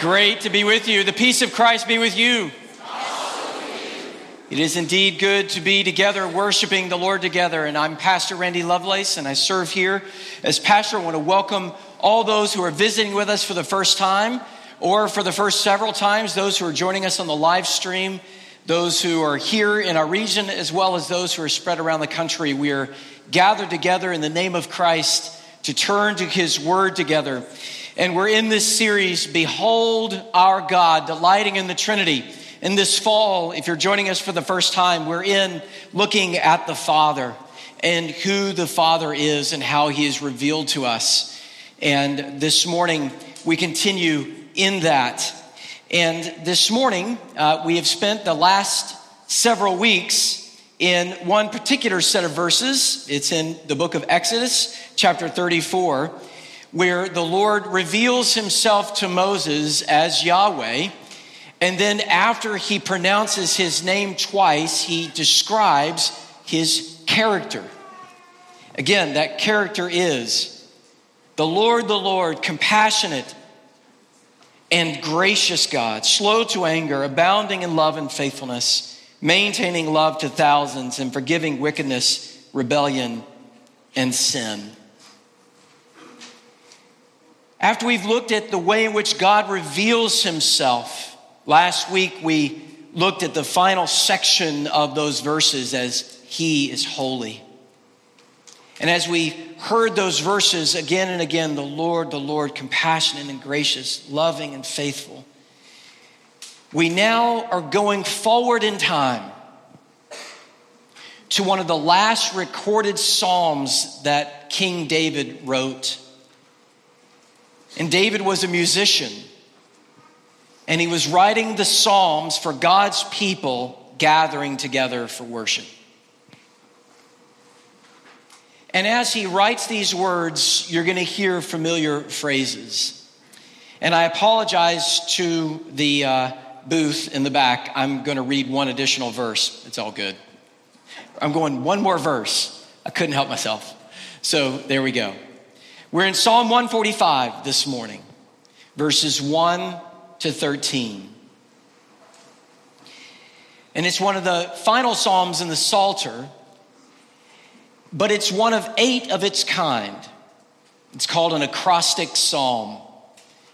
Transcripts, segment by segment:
Great to be with you. The peace of Christ be with you. It is indeed good to be together, worshiping the Lord together. And I'm Pastor Randy Lovelace, and I serve here as pastor. I want to welcome all those who are visiting with us for the first time or for the first several times, those who are joining us on the live stream, those who are here in our region, as well as those who are spread around the country. We are gathered together in the name of Christ to turn to his word together. And we're in this series, Behold Our God, delighting in the Trinity. In this fall, if you're joining us for the first time, we're in looking at the Father and who the Father is and how he is revealed to us. And this morning, we continue in that. And this morning, uh, we have spent the last several weeks in one particular set of verses. It's in the book of Exodus, chapter 34 where the Lord reveals himself to Moses as Yahweh. And then, after he pronounces his name twice, he describes his character. Again, that character is the Lord, the Lord, compassionate and gracious God, slow to anger, abounding in love and faithfulness, maintaining love to thousands, and forgiving wickedness, rebellion, and sin. After we've looked at the way in which God reveals himself, last week we looked at the final section of those verses as He is holy. And as we heard those verses again and again, the Lord, the Lord, compassionate and gracious, loving and faithful, we now are going forward in time to one of the last recorded Psalms that King David wrote. And David was a musician. And he was writing the Psalms for God's people gathering together for worship. And as he writes these words, you're going to hear familiar phrases. And I apologize to the uh, booth in the back. I'm going to read one additional verse. It's all good. I'm going one more verse. I couldn't help myself. So there we go. We're in Psalm 145 this morning, verses 1 to 13. And it's one of the final Psalms in the Psalter, but it's one of eight of its kind. It's called an acrostic psalm,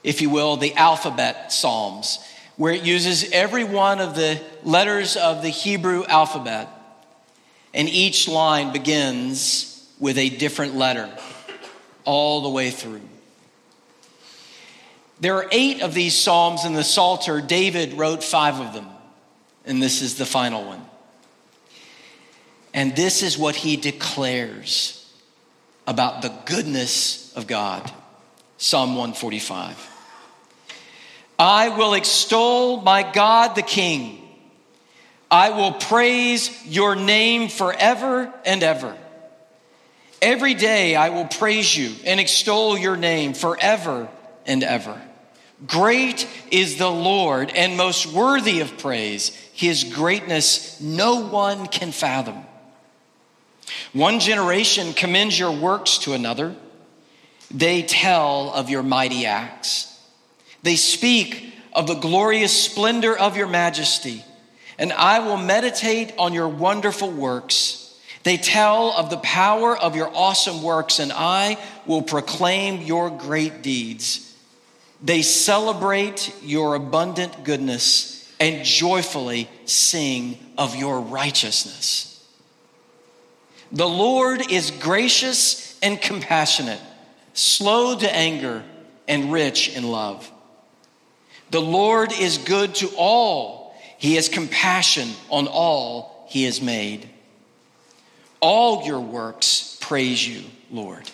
if you will, the alphabet psalms, where it uses every one of the letters of the Hebrew alphabet, and each line begins with a different letter all the way through. There are eight of these Psalms in the Psalter. David wrote five of them, and this is the final one. And this is what he declares about the goodness of God Psalm 145. I will extol my God the King. I will praise your name forever and ever. Every day I will praise you and extol your name forever and ever. Great is the Lord and most worthy of praise. His greatness no one can fathom. One generation commends your works to another. They tell of your mighty acts. They speak of the glorious splendor of your majesty. And I will meditate on your wonderful works. They tell of the power of your awesome works, and I will proclaim your great deeds. They celebrate your abundant goodness and joyfully sing of your righteousness. The Lord is gracious and compassionate, slow to anger, and rich in love. The Lord is good to all, He has compassion on all He has made. All your works praise you, Lord.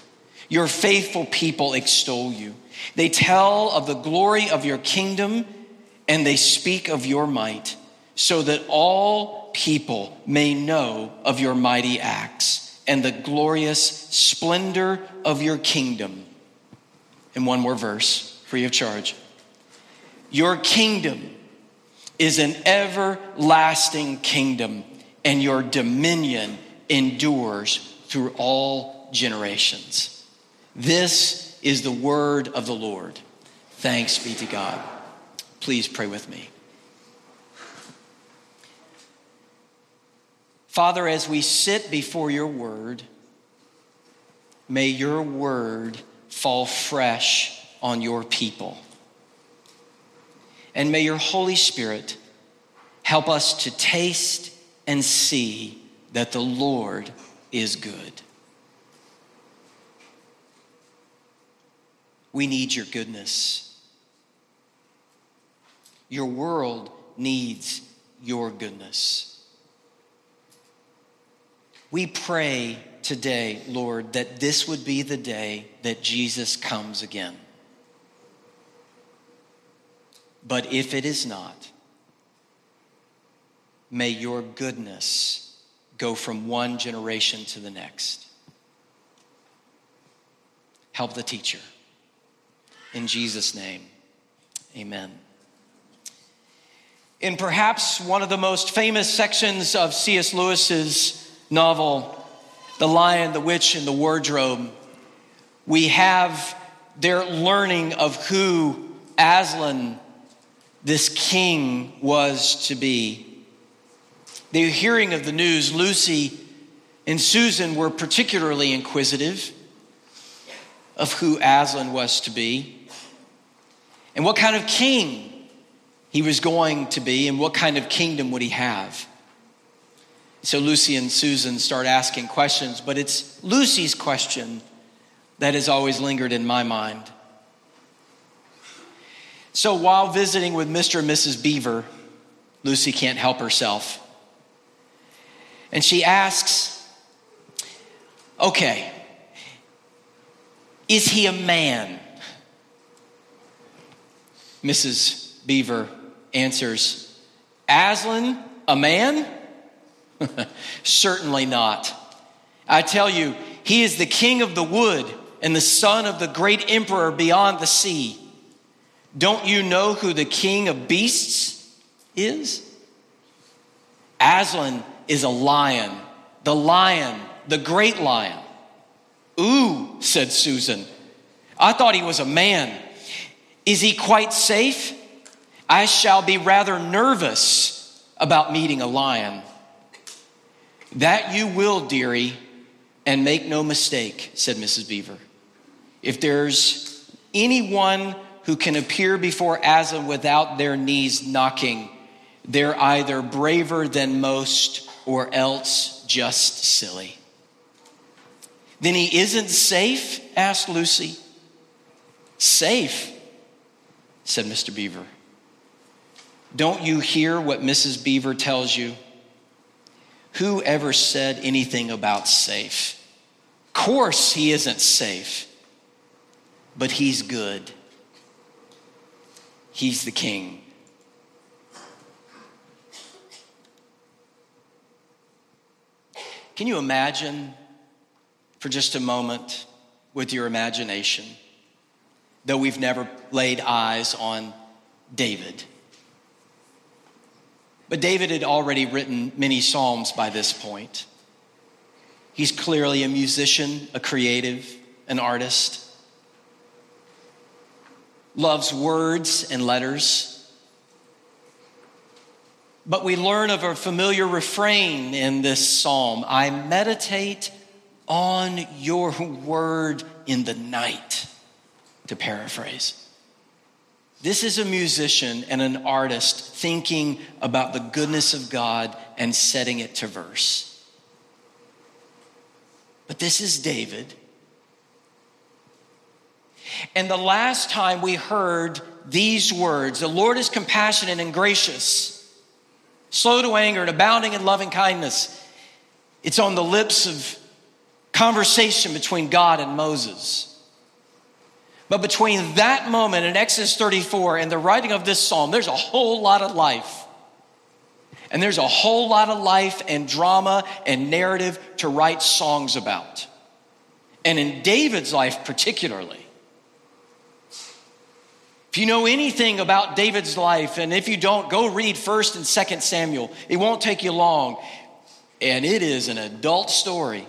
Your faithful people extol you. They tell of the glory of your kingdom and they speak of your might, so that all people may know of your mighty acts and the glorious splendor of your kingdom. And one more verse, free of charge. Your kingdom is an everlasting kingdom, and your dominion endures through all generations. This is the word of the Lord. Thanks be to God. Please pray with me. Father, as we sit before your word, may your word fall fresh on your people. And may your Holy Spirit help us to taste and see that the Lord is good. We need your goodness. Your world needs your goodness. We pray today, Lord, that this would be the day that Jesus comes again. But if it is not, may your goodness go from one generation to the next. Help the teacher. In Jesus' name, amen. In perhaps one of the most famous sections of C.S. Lewis's novel, The Lion, the Witch, and the Wardrobe, we have their learning of who Aslan, this king, was to be. The hearing of the news, Lucy and Susan were particularly inquisitive of who Aslan was to be and what kind of king he was going to be and what kind of kingdom would he have. So Lucy and Susan start asking questions, but it's Lucy's question that has always lingered in my mind. So while visiting with Mr. and Mrs. Beaver, Lucy can't help herself. And she asks, Okay, is he a man? Mrs. Beaver answers, Aslan, a man? Certainly not. I tell you, he is the king of the wood and the son of the great emperor beyond the sea. Don't you know who the king of beasts is? Aslan is a lion, the lion, the great lion. Ooh, said Susan. I thought he was a man. Is he quite safe? I shall be rather nervous about meeting a lion. That you will, dearie, and make no mistake, said Mrs. Beaver. If there's anyone who can appear before Aslan without their knees knocking, they're either braver than most or else just silly. Then he isn't safe? asked Lucy. Safe, said Mr. Beaver. Don't you hear what Mrs. Beaver tells you? Who ever said anything about safe? Course, he isn't safe, but he's good. He's the king. Can you imagine for just a moment with your imagination, though we've never laid eyes on David? But David had already written many Psalms by this point. He's clearly a musician, a creative, an artist, loves words and letters. But we learn of a familiar refrain in this psalm I meditate on your word in the night, to paraphrase. This is a musician and an artist thinking about the goodness of God and setting it to verse. But this is David. And the last time we heard these words, the Lord is compassionate and gracious, slow to anger and abounding in loving kindness, it's on the lips of conversation between God and Moses. But between that moment in Exodus 34 and the writing of this psalm, there's a whole lot of life. And there's a whole lot of life and drama and narrative to write songs about. And in David's life, particularly. If you know anything about David's life, and if you don't, go read 1st and 2nd Samuel. It won't take you long. And it is an adult story.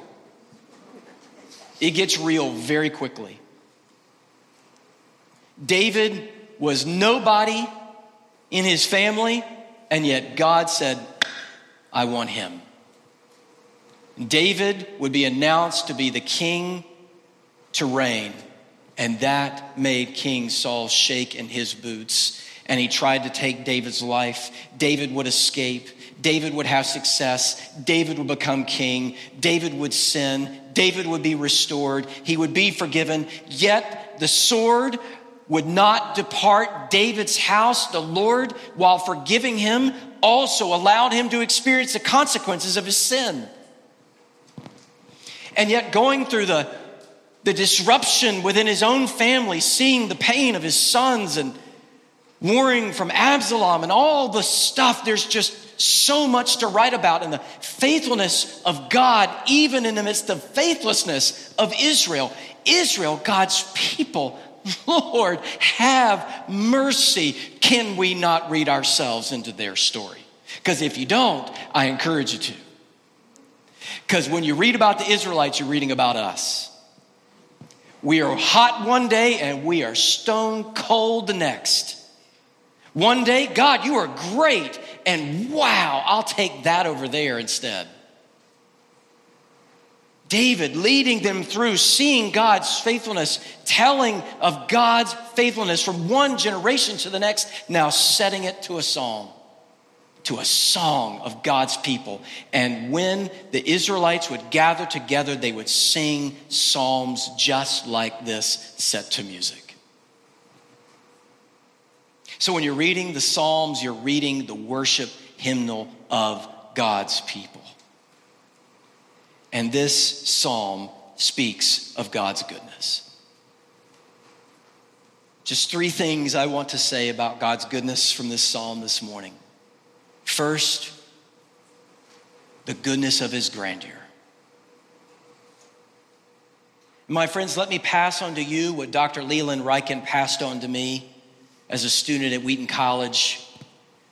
It gets real very quickly. David was nobody in his family, and yet God said, I want him. David would be announced to be the king to reign, and that made King Saul shake in his boots. And he tried to take David's life. David would escape. David would have success. David would become king. David would sin. David would be restored. He would be forgiven. Yet the sword would not depart David's house, the Lord, while forgiving him, also allowed him to experience the consequences of his sin. And yet, going through the, the disruption within his own family, seeing the pain of his sons and warring from Absalom and all the stuff, there's just so much to write about. And the faithfulness of God, even in the midst of faithlessness of Israel. Israel, God's people, Lord, have mercy. Can we not read ourselves into their story? Because if you don't, I encourage you to. Because when you read about the Israelites, you're reading about us. We are hot one day and we are stone cold the next. One day, God, you are great, and wow, I'll take that over there instead. David leading them through, seeing God's faithfulness, telling of God's faithfulness from one generation to the next, now setting it to a song, to a song of God's people. And when the Israelites would gather together, they would sing psalms just like this, set to music. So when you're reading the Psalms, you're reading the worship hymnal of God's people. And this psalm speaks of God's goodness. Just three things I want to say about God's goodness from this psalm this morning. First, the goodness of his grandeur. My friends, let me pass on to you what Dr. Leland Ryken passed on to me as a student at Wheaton College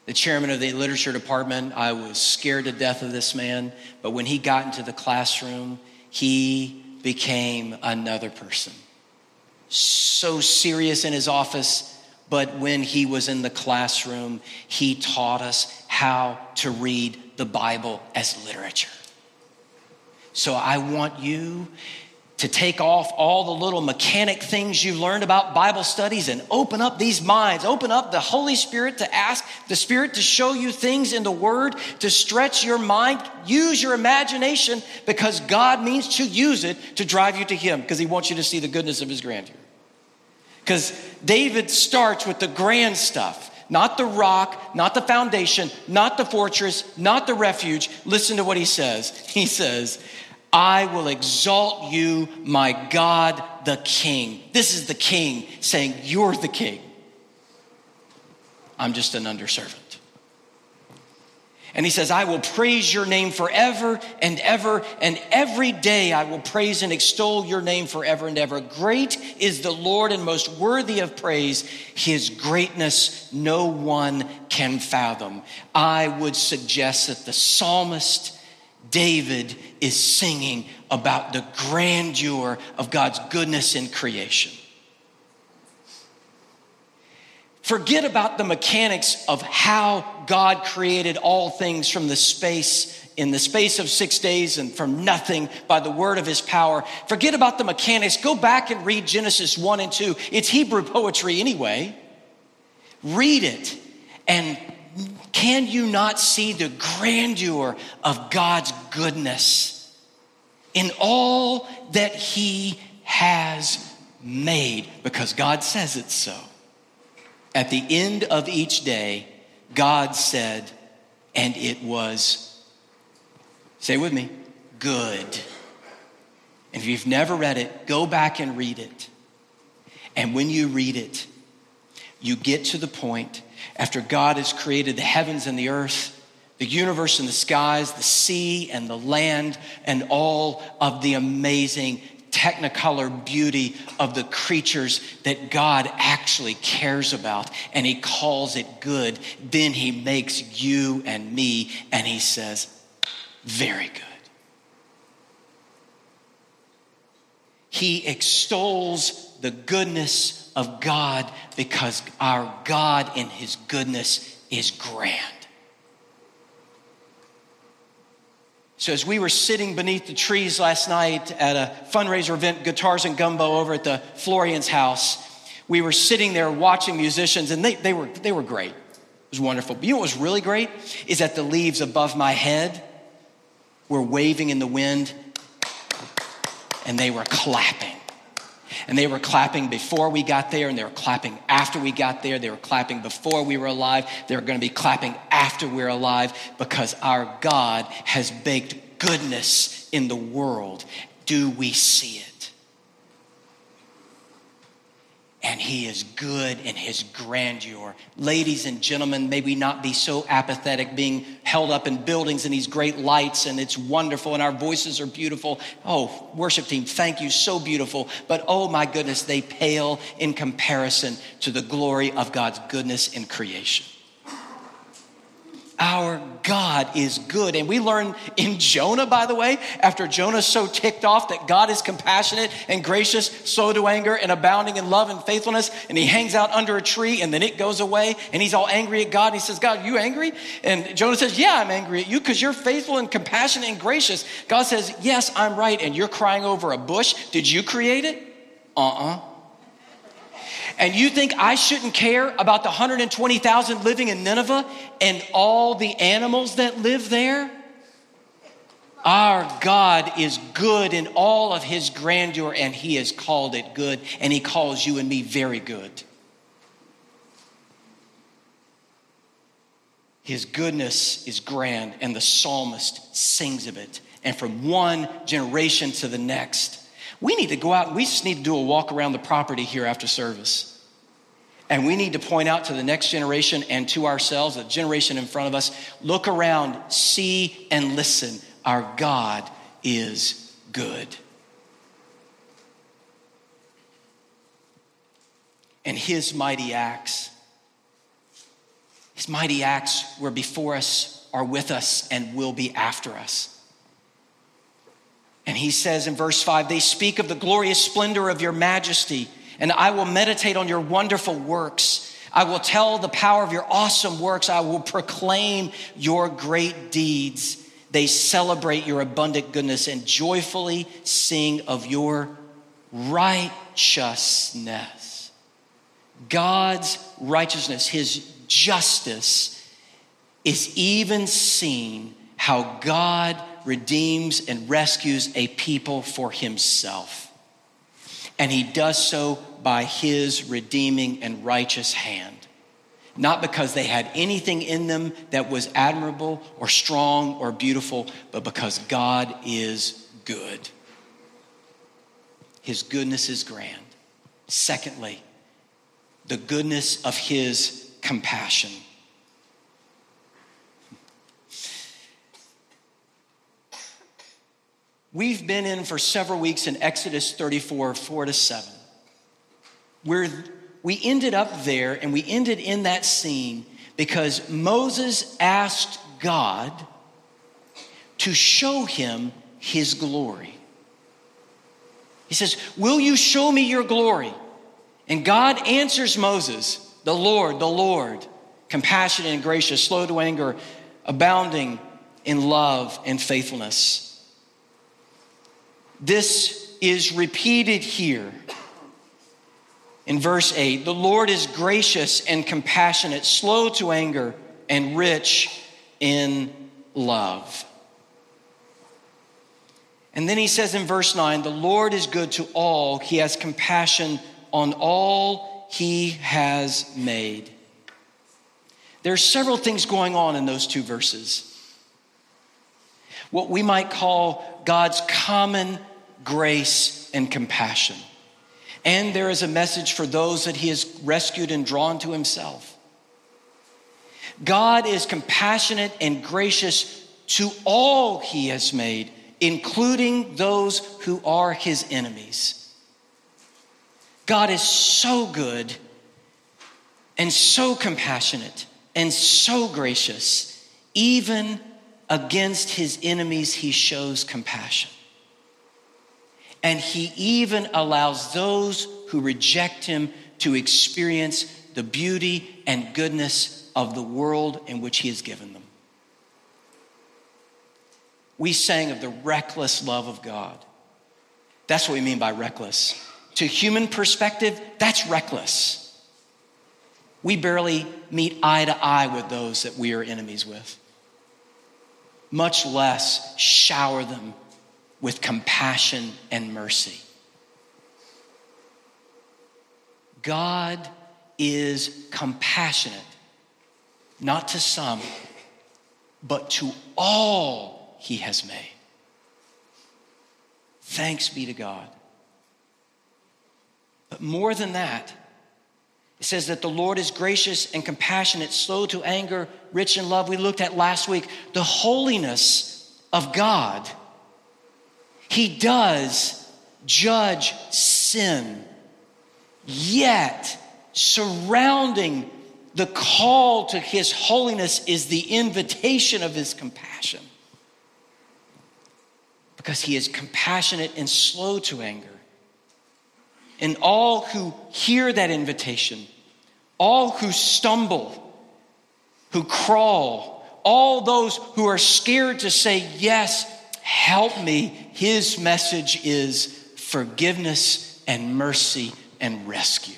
the chairman of the literature department. I was scared to death of this man, but when he got into the classroom, he became another person. So serious in his office, but when he was in the classroom, he taught us how to read the Bible as literature. So I want you to take off all the little mechanic things you've learned about Bible studies and open up these minds, open up the Holy Spirit to ask the Spirit to show you things in the Word, to stretch your mind, use your imagination because God means to use it to drive you to Him because He wants you to see the goodness of His grandeur. Because David starts with the grand stuff. Not the rock, not the foundation, not the fortress, not the refuge. Listen to what he says. He says, I will exalt you, my God, the King. This is the King saying, You're the King. I'm just an underservant. And he says, I will praise your name forever and ever, and every day I will praise and extol your name forever and ever. Great is the Lord and most worthy of praise. His greatness no one can fathom. I would suggest that the psalmist David is singing about the grandeur of God's goodness in creation. Forget about the mechanics of how God created all things from the space in the space of six days and from nothing by the word of his power. Forget about the mechanics. Go back and read Genesis 1 and 2. It's Hebrew poetry anyway. Read it and can you not see the grandeur of God's goodness in all that He has made? Because God says it so. At the end of each day, God said, and it was, say with me, good. If you've never read it, go back and read it. And when you read it, you get to the point after God has created the heavens and the earth, the universe and the skies, the sea and the land, and all of the amazing technicolor beauty of the creatures that God actually cares about and he calls it good, then he makes you and me and he says, Very good. He extols the goodness of God because our God in his goodness is grand. So, as we were sitting beneath the trees last night at a fundraiser event, Guitars and Gumbo, over at the Florian's house, we were sitting there watching musicians, and they, they, were, they were great. It was wonderful. But you know what was really great? Is that the leaves above my head were waving in the wind, and they were clapping. And they were clapping before we got there, and they were clapping after we got there. They were clapping before we were alive. They're going to be clapping after we're alive because our God has baked goodness in the world. Do we see it? And he is good in his grandeur. Ladies and gentlemen, may we not be so apathetic being held up in buildings and these great lights and it's wonderful and our voices are beautiful. Oh, worship team, thank you, so beautiful. But oh my goodness, they pale in comparison to the glory of God's goodness in creation. Our God is good. And we learn in Jonah, by the way, after Jonah's so ticked off that God is compassionate and gracious, slow to anger, and abounding in love and faithfulness. And he hangs out under a tree and then it goes away and he's all angry at God. And he says, God, you angry? And Jonah says, Yeah, I'm angry at you because you're faithful and compassionate and gracious. God says, Yes, I'm right. And you're crying over a bush. Did you create it? Uh uh-uh. uh and you think I shouldn't care about the 120,000 living in Nineveh and all the animals that live there? Our God is good in all of his grandeur, and he has called it good, and he calls you and me very good. His goodness is grand, and the psalmist sings of it. And from one generation to the next, we need to go out and we just need to do a walk around the property here after service. And we need to point out to the next generation and to ourselves, the generation in front of us, look around, see, and listen. Our God is good. And his mighty acts, his mighty acts were before us, are with us, and will be after us. And he says in verse 5 they speak of the glorious splendor of your majesty and I will meditate on your wonderful works. I will tell the power of your awesome works. I will proclaim your great deeds. They celebrate your abundant goodness and joyfully sing of your righteousness. God's righteousness, his justice, is even seen how God redeems and rescues a people for himself. And he does so by his redeeming and righteous hand. Not because they had anything in them that was admirable or strong or beautiful, but because God is good. His goodness is grand. Secondly, the goodness of his compassion. We've been in for several weeks in Exodus 34, 4 to 7 where we ended up there and we ended in that scene because Moses asked God to show him his glory. He says, Will you show me your glory? And God answers Moses, the Lord, the Lord, compassionate and gracious, slow to anger, abounding in love and faithfulness. This is repeated here in verse 8 the Lord is gracious and compassionate, slow to anger, and rich in love. And then he says in verse 9, the Lord is good to all, he has compassion on all he has made. There are several things going on in those two verses. What we might call God's common grace, and compassion. And there is a message for those that he has rescued and drawn to himself. God is compassionate and gracious to all he has made, including those who are his enemies. God is so good and so compassionate and so gracious, even against his enemies, he shows compassion. And he even allows those who reject him to experience the beauty and goodness of the world in which he has given them. We sang of the reckless love of God. That's what we mean by reckless. To human perspective, that's reckless. We barely meet eye to eye with those that we are enemies with, much less shower them with compassion and mercy. God is compassionate, not to some, but to all he has made. Thanks be to God. But more than that, it says that the Lord is gracious and compassionate, slow to anger, rich in love. We looked at last week the holiness of God. He does judge sin, yet surrounding the call to his holiness is the invitation of his compassion. Because he is compassionate and slow to anger. And all who hear that invitation, all who stumble, who crawl, all those who are scared to say, Yes, help me, his message is forgiveness and mercy and rescue.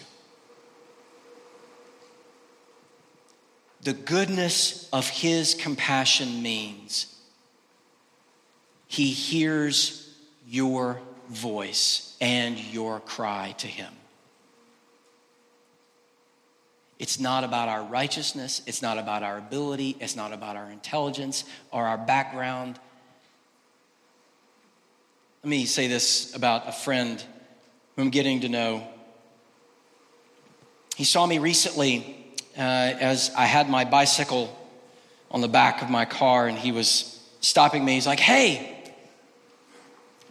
The goodness of his compassion means he hears your voice and your cry to him. It's not about our righteousness, it's not about our ability, it's not about our intelligence or our background. Let me say this about a friend who I'm getting to know. He saw me recently uh, as I had my bicycle on the back of my car, and he was stopping me. He's like, Hey,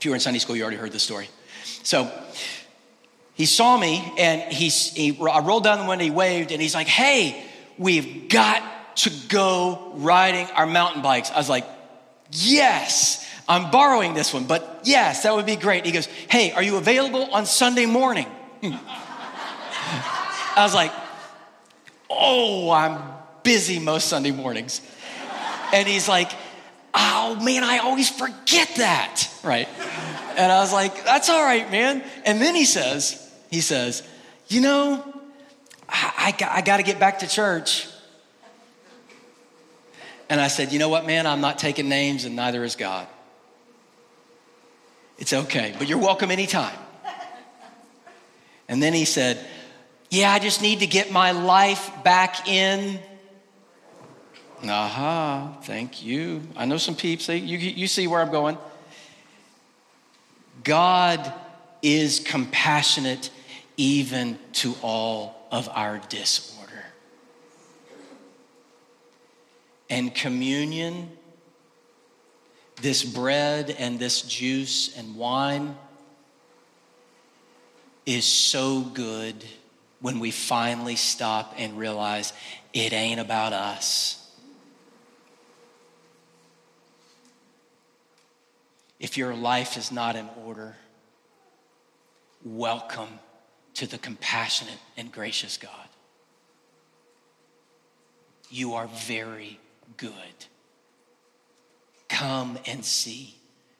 if you were in Sunday school, you already heard this story. So he saw me and he, he, I rolled down the window, he waved, and he's like, Hey, we've got to go riding our mountain bikes. I was like, Yes, I'm borrowing this one, but yes, that would be great. He goes, Hey, are you available on Sunday morning? I was like, Oh, I'm busy most Sunday mornings. And he's like, oh man, I always forget that, right? And I was like, that's all right, man. And then he says, he says, you know, I, I, I got to get back to church. And I said, you know what, man, I'm not taking names and neither is God. It's okay, but you're welcome anytime. And then he said, yeah, I just need to get my life back in Aha, thank you. I know some peeps. You, you see where I'm going. God is compassionate even to all of our disorder. And communion, this bread and this juice and wine, is so good when we finally stop and realize it ain't about us. If your life is not in order, welcome to the compassionate and gracious God. You are very good. Come and see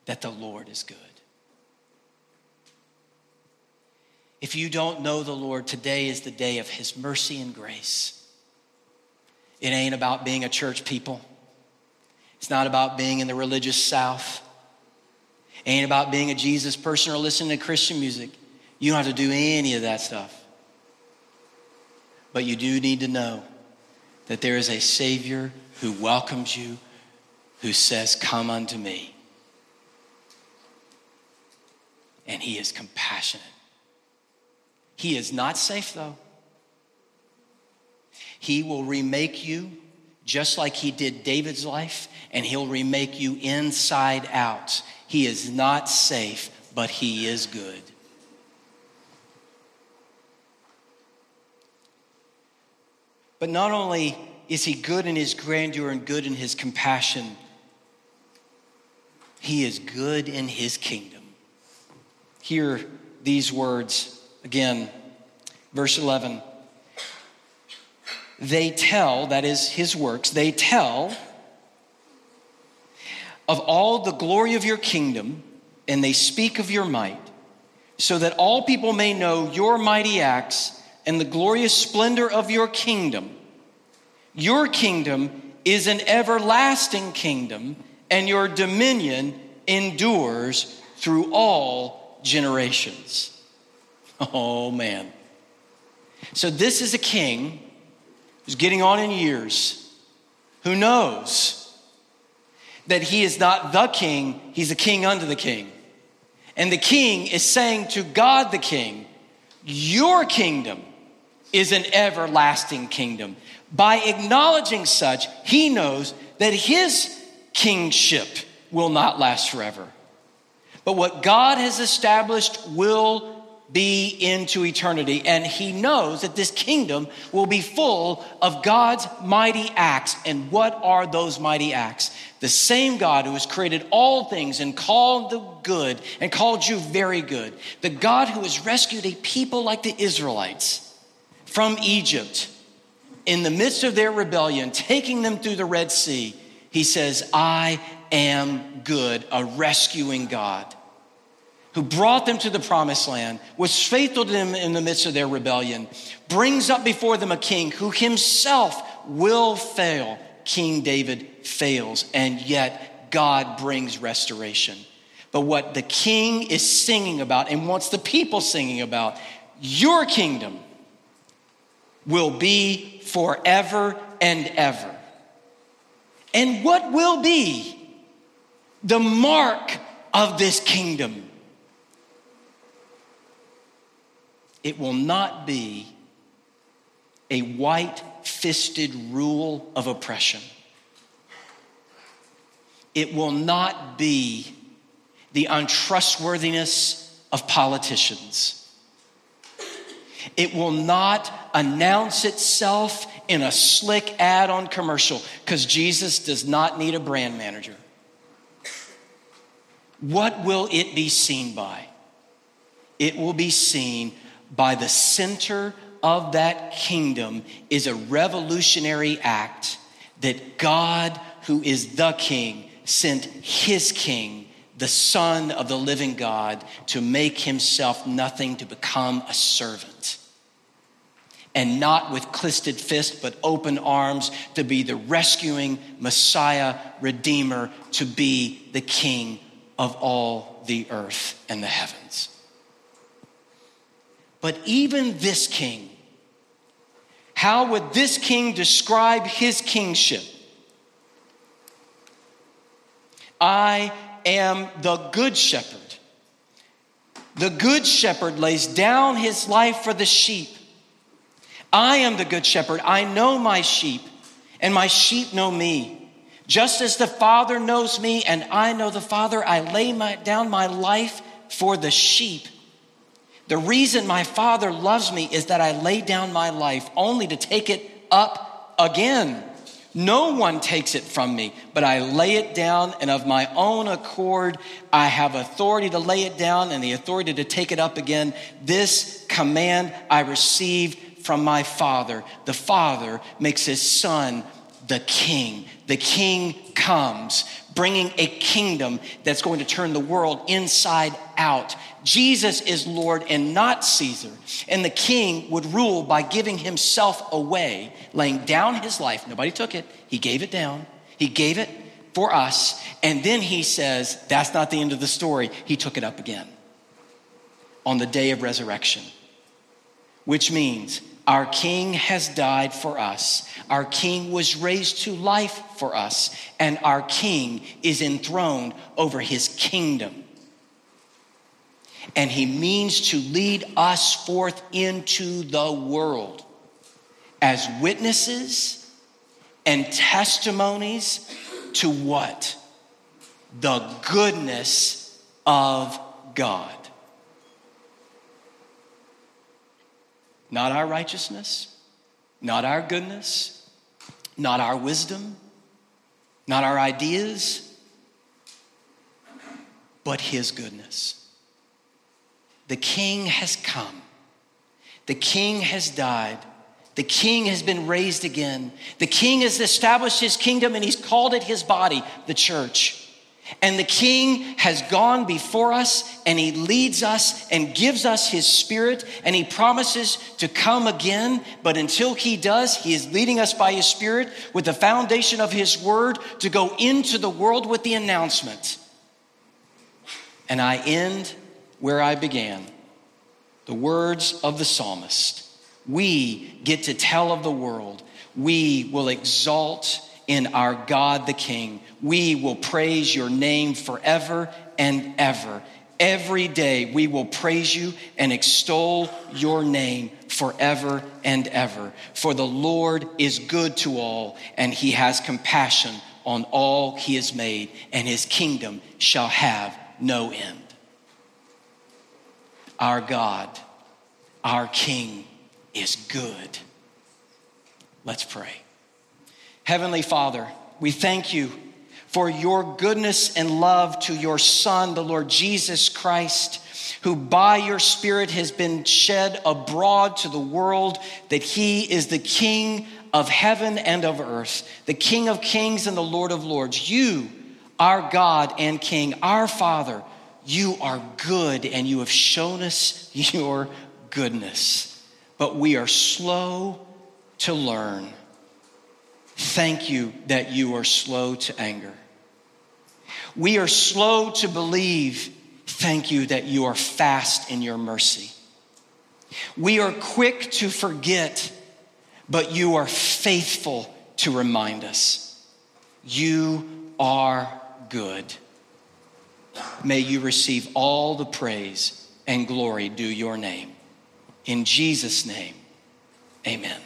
that the Lord is good. If you don't know the Lord, today is the day of His mercy and grace. It ain't about being a church people, it's not about being in the religious South ain't about being a Jesus person or listening to Christian music. You don't have to do any of that stuff. But you do need to know that there is a Savior who welcomes you, who says, Come unto me. and he is compassionate. He is not safe, though. He will remake you just like he did David's life, and he'll remake you inside out. He is not safe, but he is good. But not only is he good in his grandeur and good in his compassion, he is good in his kingdom. Hear these words again, verse 11. They tell, that is his works, they tell of all the glory of your kingdom, and they speak of your might, so that all people may know your mighty acts and the glorious splendor of your kingdom. Your kingdom is an everlasting kingdom, and your dominion endures through all generations. Oh, man. So, this is a king who's getting on in years who knows that he is not the king, he's a king unto the king. And the king is saying to God the king, Your kingdom is an everlasting kingdom. By acknowledging such, he knows that his kingship will not last forever. But what God has established will be into eternity. And he knows that this kingdom will be full of God's mighty acts. And what are those mighty acts? The same God who has created all things and called the good and called you very good. The God who has rescued a people like the Israelites from Egypt in the midst of their rebellion, taking them through the Red Sea, he says, I am good, a rescuing God who brought them to the promised land, was faithful to them in the midst of their rebellion, brings up before them a king who himself will fail. King David fails, and yet God brings restoration. But what the king is singing about and wants the people singing about, your kingdom will be forever and ever. And what will be the mark of this kingdom? It will not be a white fisted rule of oppression. It will not be the untrustworthiness of politicians. It will not announce itself in a slick ad on commercial because Jesus does not need a brand manager. What will it be seen by? It will be seen by the center of that kingdom is a revolutionary act that God, who is the king, sent his king, the son of the living God, to make himself nothing, to become a servant. And not with clisted fist, but open arms, to be the rescuing Messiah, Redeemer, to be the King of all the earth and the heavens. But even this king, how would this king describe his kingship? I am the good shepherd. The good shepherd lays down his life for the sheep. I am the good shepherd. I know my sheep, and my sheep know me. Just as the Father knows me, and I know the Father, I lay my, down my life for the sheep. The reason my Father loves me is that I lay down my life only to take it up again. No one takes it from me, but I lay it down, and of my own accord, I have authority to lay it down and the authority to take it up again. This command I received from my Father. The Father makes his Son the King. The King comes, bringing a kingdom that's going to turn the world inside out. Jesus is Lord and not Caesar. And the king would rule by giving himself away, laying down his life. Nobody took it, he gave it down. He gave it for us. And then he says, that's not the end of the story. He took it up again on the day of resurrection, which means our King has died for us. Our King was raised to life for us. And our King is enthroned over his kingdom. and He means to lead us forth into the world as witnesses and testimonies to what? The goodness of God. Not our righteousness, not our goodness, not our wisdom, not our ideas, but His goodness. The King has come, the King has died. The king has been raised again. The king has established his kingdom and he's called it his body, the church. And the king has gone before us and he leads us and gives us his spirit and he promises to come again. But until he does, he is leading us by his spirit with the foundation of his word to go into the world with the announcement. And I end where I began the words of the psalmist. We get to tell of the world. We will exalt in our God the King. We will praise your name forever and ever. Every day we will praise you and extol your name forever and ever. For the Lord is good to all, and he has compassion on all he has made, and his kingdom shall have no end. Our God, our King, is good. Let's pray. Heavenly Father, we thank you for your goodness and love to your Son, the Lord Jesus Christ, who by your Spirit has been shed abroad to the world that he is the King of heaven and of earth, the King of kings and the Lord of lords. You, our God and King, our Father, you are good and you have shown us your goodness. But we are slow to learn. Thank you that you are slow to anger. We are slow to believe. Thank you that you are fast in your mercy. We are quick to forget, but you are faithful to remind us. You are good. May you receive all the praise and glory due your name. In Jesus' name, amen.